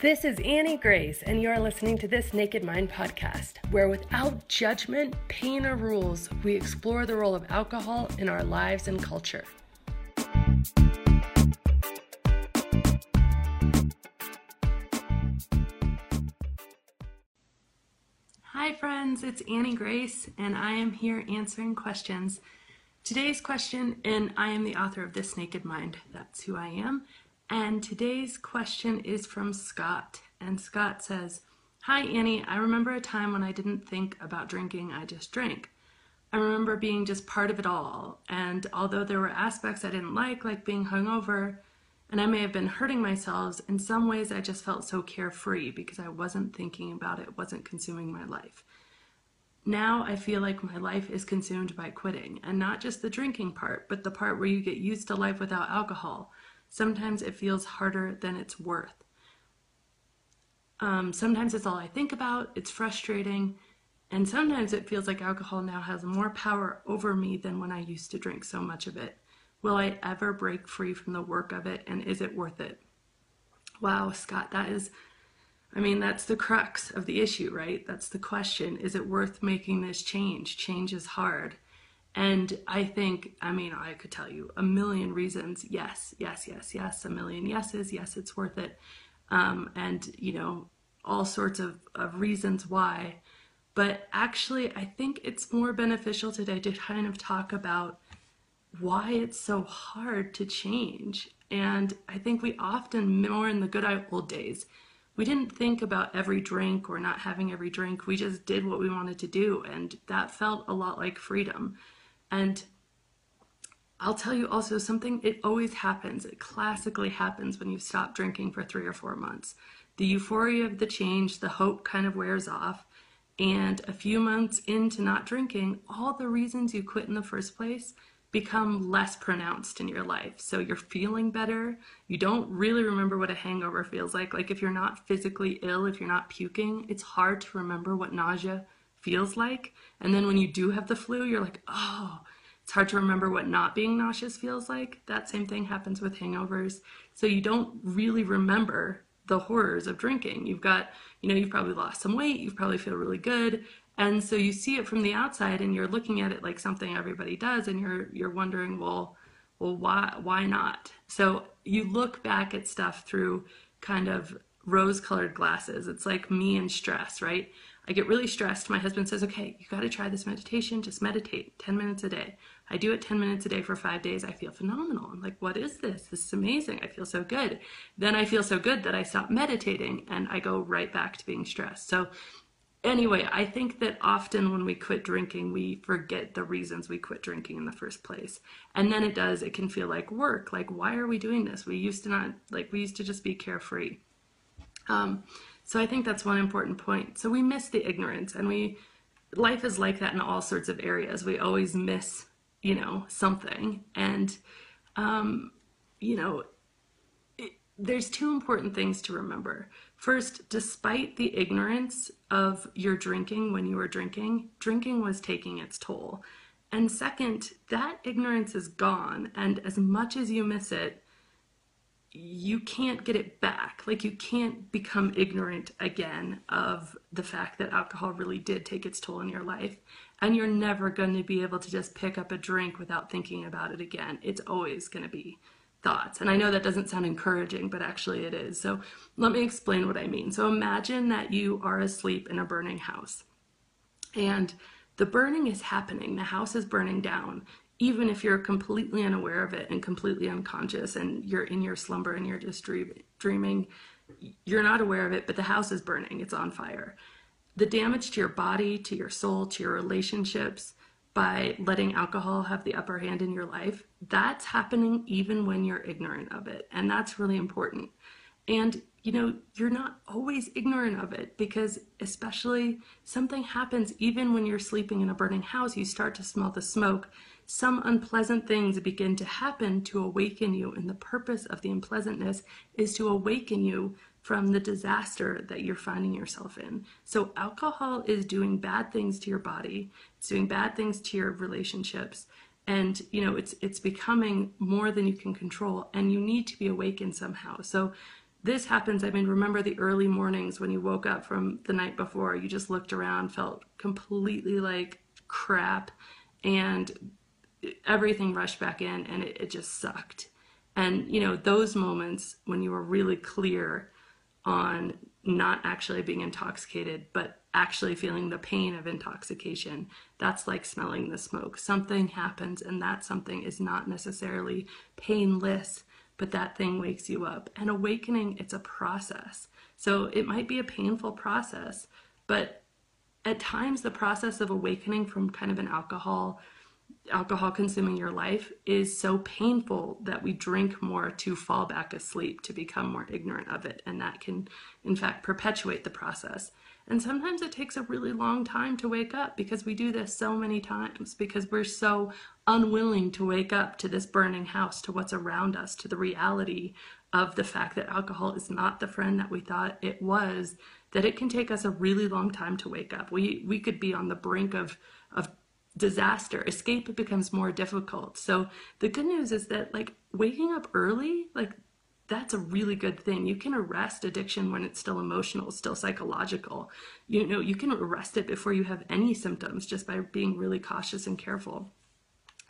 This is Annie Grace, and you are listening to this Naked Mind podcast, where without judgment, pain, or rules, we explore the role of alcohol in our lives and culture. Hi, friends, it's Annie Grace, and I am here answering questions. Today's question, and I am the author of This Naked Mind, that's who I am and today's question is from Scott. And Scott says, Hi, Annie. I remember a time when I didn't think about drinking, I just drank. I remember being just part of it all. And although there were aspects I didn't like, like being hungover, and I may have been hurting myself, in some ways I just felt so carefree because I wasn't thinking about it, wasn't consuming my life. Now I feel like my life is consumed by quitting, and not just the drinking part, but the part where you get used to life without alcohol Sometimes it feels harder than it's worth. Um, sometimes it's all I think about, it's frustrating, and sometimes it feels like alcohol now has more power over me than when I used to drink so much of it. Will I ever break free from the work of it, and is it worth it? Wow, Scott, that is, I mean, that's the crux of the issue, right? That's the question. Is it worth making this change? Change is hard. And I think, I mean, I could tell you a million reasons. Yes, yes, yes, yes, a million yeses. Yes, it's worth it. Um, and, you know, all sorts of, of reasons why. But actually, I think it's more beneficial today to kind of talk about why it's so hard to change. And I think we often, more in the good old days, we didn't think about every drink or not having every drink. We just did what we wanted to do. And that felt a lot like freedom. And I'll tell you also something, it always happens. It classically happens when you stop drinking for three or four months. The euphoria of the change, the hope kind of wears off. And a few months into not drinking, all the reasons you quit in the first place become less pronounced in your life. So you're feeling better. You don't really remember what a hangover feels like. Like if you're not physically ill, if you're not puking, it's hard to remember what nausea feels like. And then when you do have the flu, you're like, oh, it's hard to remember what not being nauseous feels like. That same thing happens with hangovers. So you don't really remember the horrors of drinking. You've got, you know, you've probably lost some weight, you probably feel really good. And so you see it from the outside and you're looking at it like something everybody does and you're you're wondering, well, well why why not? So you look back at stuff through kind of rose colored glasses. It's like me and stress, right? I get really stressed. My husband says, okay, you got to try this meditation. Just meditate 10 minutes a day. I do it 10 minutes a day for five days. I feel phenomenal. I'm like, what is this? This is amazing. I feel so good. Then I feel so good that I stop meditating and I go right back to being stressed. So, anyway, I think that often when we quit drinking, we forget the reasons we quit drinking in the first place. And then it does, it can feel like work. Like, why are we doing this? We used to not, like, we used to just be carefree. Um, so I think that's one important point. So we miss the ignorance and we life is like that in all sorts of areas. We always miss, you know, something. And um, you know, it, there's two important things to remember. First, despite the ignorance of your drinking when you were drinking, drinking was taking its toll. And second, that ignorance is gone. And as much as you miss it, you can't get it back. Like you can't become ignorant again of the fact that alcohol really did take its toll in your life. And you're never going to be able to just pick up a drink without thinking about it again. It's always going to be thoughts. And I know that doesn't sound encouraging, but actually it is. So let me explain what I mean. So imagine that you are asleep in a burning house. And the burning is happening. The house is burning down even if you're completely unaware of it and completely unconscious and you're in your slumber and you're just dreaming, you're not aware of it, but the house is burning, it's on fire. The damage to your body, to your soul, to your relationships by letting alcohol have the upper hand in your life, that's happening even when you're ignorant of it. And that's really important. And you know, you're not always ignorant of it because, especially, something happens even when you're sleeping in a burning house. You start to smell the smoke some unpleasant things begin to happen to awaken you. And the purpose of the unpleasantness is to awaken you from the disaster that you're finding yourself in. So, alcohol is doing bad things to your body, it's doing bad things to your relationships. And you know it's it's becoming more than you can control, and you need to be awakened somehow. So, this happens, I mean, remember the early mornings when you woke up from the night before, you just looked around, felt completely like crap, and everything rushed back in, and it, it just sucked. And, you know, those moments when you were really clear on not actually being intoxicated, but actually feeling the pain of intoxication. That's like smelling the smoke. Something happens, and that something is not necessarily painless, but that thing wakes you up. And awakening, it's a process. So it might be a painful process, but at times the process of awakening from kind of an alcohol alcohol consuming your life is so painful that we drink more to fall back asleep to become more ignorant of it and that can in fact perpetuate the process and sometimes it takes a really long time to wake up because we do this so many times because we're so unwilling to wake up to this burning house, to what's around us, to the reality of the fact that alcohol is not the friend that we thought it was, that it can take us a really long time to wake up. We we could be on the brink of disaster. Escape becomes more difficult. So the good news is that like waking up early, like that's a really good thing. You can arrest addiction when it's still emotional, still psychological. You know, you can arrest it before you have any symptoms just by being really cautious and careful.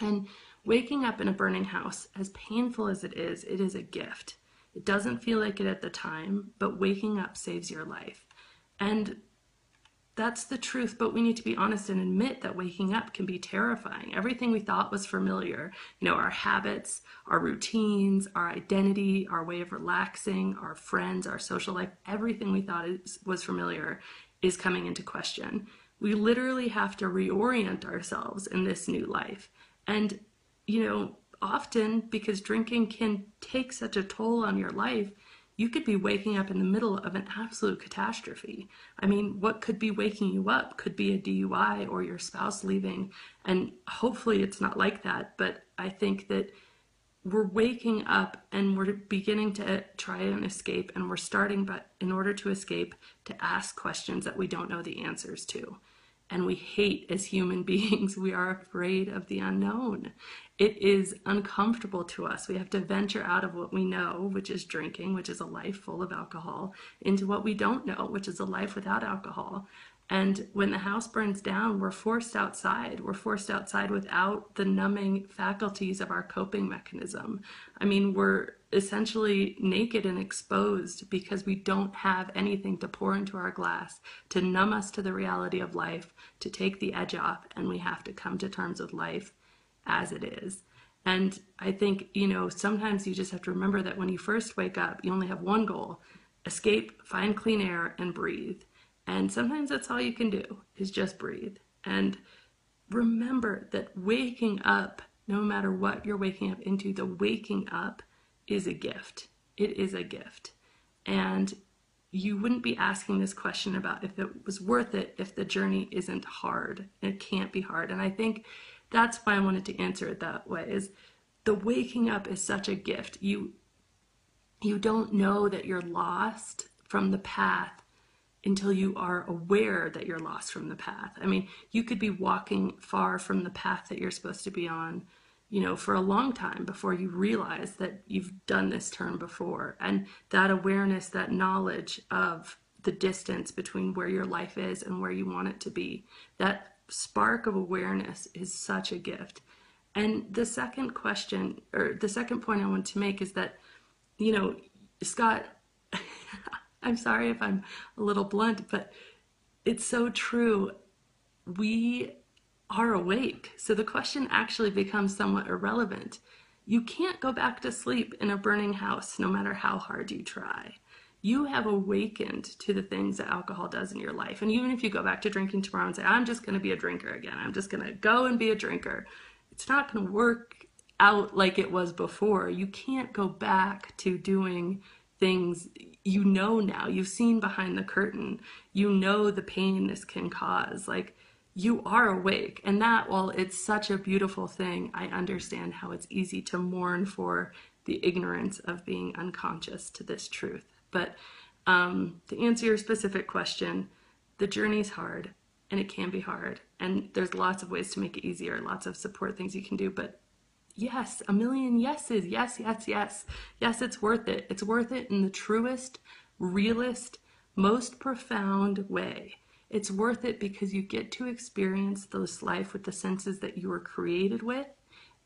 And waking up in a burning house, as painful as it is, it is a gift. It doesn't feel like it at the time, but waking up saves your life. And that's the truth, but we need to be honest and admit that waking up can be terrifying. Everything we thought was familiar, you know, our habits, our routines, our identity, our way of relaxing, our friends, our social life, everything we thought is, was familiar is coming into question. We literally have to reorient ourselves in this new life. And, you know, often because drinking can take such a toll on your life, you could be waking up in the middle of an absolute catastrophe. I mean, what could be waking you up could be a DUI or your spouse leaving. And hopefully it's not like that. But I think that we're waking up and we're beginning to try and escape. And we're starting, but in order to escape, to ask questions that we don't know the answers to and we hate as human beings. We are afraid of the unknown. It is uncomfortable to us. We have to venture out of what we know, which is drinking, which is a life full of alcohol, into what we don't know, which is a life without alcohol. And when the house burns down, we're forced outside. We're forced outside without the numbing faculties of our coping mechanism. I mean, we're essentially naked and exposed because we don't have anything to pour into our glass to numb us to the reality of life, to take the edge off, and we have to come to terms with life as it is. And I think, you know, sometimes you just have to remember that when you first wake up, you only have one goal escape, find clean air, and breathe. And sometimes that's all you can do is just breathe. And remember that waking up, no matter what you're waking up into, the waking up is a gift. It is a gift. And you wouldn't be asking this question about if it was worth it if the journey isn't hard. It can't be hard. And I think that's why I wanted to answer it that way is the waking up is such a gift. You you don't know that you're lost from the path until you are aware that you're lost from the path. I mean, you could be walking far from the path that you're supposed to be on, you know, for a long time before you realize that you've done this turn before. And that awareness, that knowledge of the distance between where your life is and where you want it to be, that spark of awareness is such a gift. And the second question, or the second point I want to make is that, you know, Scott, I'm sorry if I'm a little blunt, but it's so true. We are awake. So the question actually becomes somewhat irrelevant. You can't go back to sleep in a burning house no matter how hard you try. You have awakened to the things that alcohol does in your life. And even if you go back to drinking tomorrow and say, I'm just going to be a drinker again, I'm just going to go and be a drinker, it's not going to work out like it was before. You can't go back to doing things you know now. You've seen behind the curtain. You know the pain this can cause. Like you are awake. And that, while it's such a beautiful thing, I understand how it's easy to mourn for the ignorance of being unconscious to this truth. But um, to answer your specific question, the journey's hard and it can be hard. And there's lots of ways to make it easier, lots of support things you can do. But yes, a million yeses. Yes, yes, yes. Yes, it's worth it. It's worth it in the truest, realest, most profound way. It's worth it because you get to experience this life with the senses that you were created with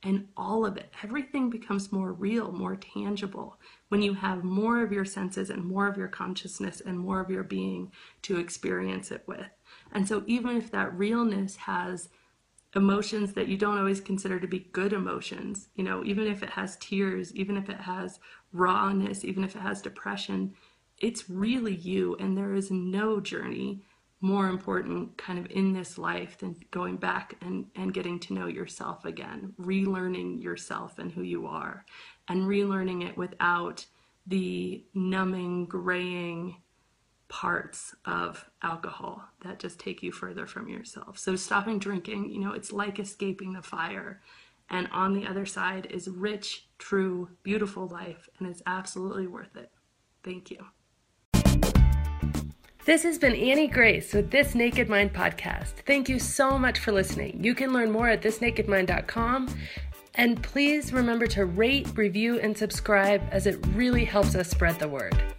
and all of it. Everything becomes more real, more tangible when you have more of your senses and more of your consciousness and more of your being to experience it with. And so, even if that realness has emotions that you don't always consider to be good emotions, you know, even if it has tears, even if it has rawness, even if it has depression, it's really you, and there is no journey more important kind of in this life than going back and, and getting to know yourself again, relearning yourself and who you are, and relearning it without the numbing, graying parts of alcohol that just take you further from yourself. So stopping drinking, you know, it's like escaping the fire. And on the other side is rich, true, beautiful life, and it's absolutely worth it. Thank you. This has been Annie Grace with This Naked Mind podcast. Thank you so much for listening. You can learn more at thisnakedmind.com. And please remember to rate, review, and subscribe as it really helps us spread the word.